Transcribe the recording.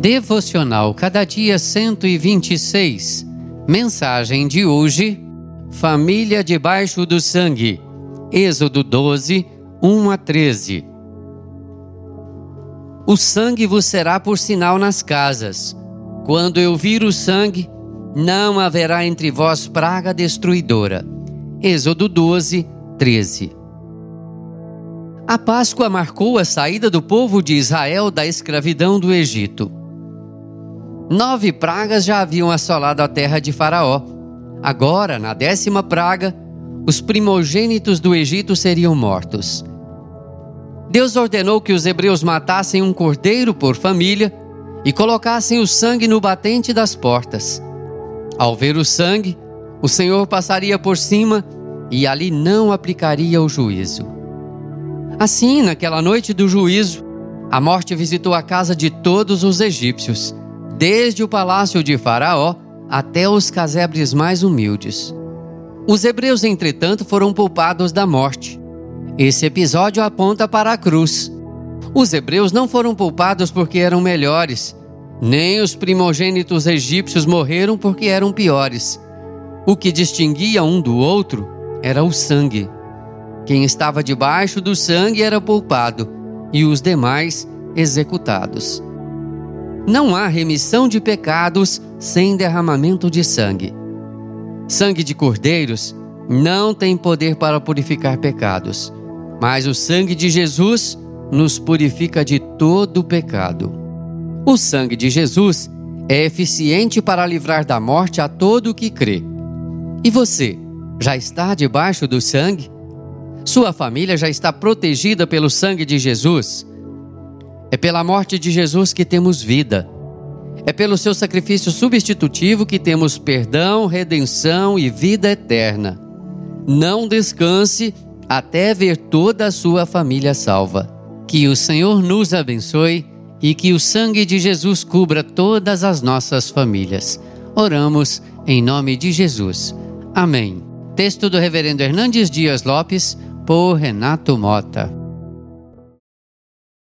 Devocional Cada Dia 126. Mensagem de hoje: Família debaixo do sangue. Êxodo 12, 1 a 13. O sangue vos será por sinal nas casas. Quando eu vir o sangue, não haverá entre vós praga destruidora. Êxodo 12, 13. A Páscoa marcou a saída do povo de Israel da escravidão do Egito. Nove pragas já haviam assolado a terra de Faraó. Agora, na décima praga, os primogênitos do Egito seriam mortos. Deus ordenou que os hebreus matassem um cordeiro por família e colocassem o sangue no batente das portas. Ao ver o sangue, o Senhor passaria por cima e ali não aplicaria o juízo. Assim, naquela noite do juízo, a morte visitou a casa de todos os egípcios desde o palácio de Faraó até os casebres mais humildes. Os hebreus, entretanto, foram poupados da morte. Esse episódio aponta para a cruz. Os hebreus não foram poupados porque eram melhores, nem os primogênitos egípcios morreram porque eram piores. O que distinguia um do outro era o sangue. Quem estava debaixo do sangue era poupado e os demais executados. Não há remissão de pecados sem derramamento de sangue. Sangue de cordeiros não tem poder para purificar pecados, mas o sangue de Jesus nos purifica de todo pecado. O sangue de Jesus é eficiente para livrar da morte a todo o que crê. E você, já está debaixo do sangue? Sua família já está protegida pelo sangue de Jesus? É pela morte de Jesus que temos vida. É pelo seu sacrifício substitutivo que temos perdão, redenção e vida eterna. Não descanse até ver toda a sua família salva. Que o Senhor nos abençoe e que o sangue de Jesus cubra todas as nossas famílias. Oramos em nome de Jesus. Amém. Texto do Reverendo Hernandes Dias Lopes, por Renato Mota.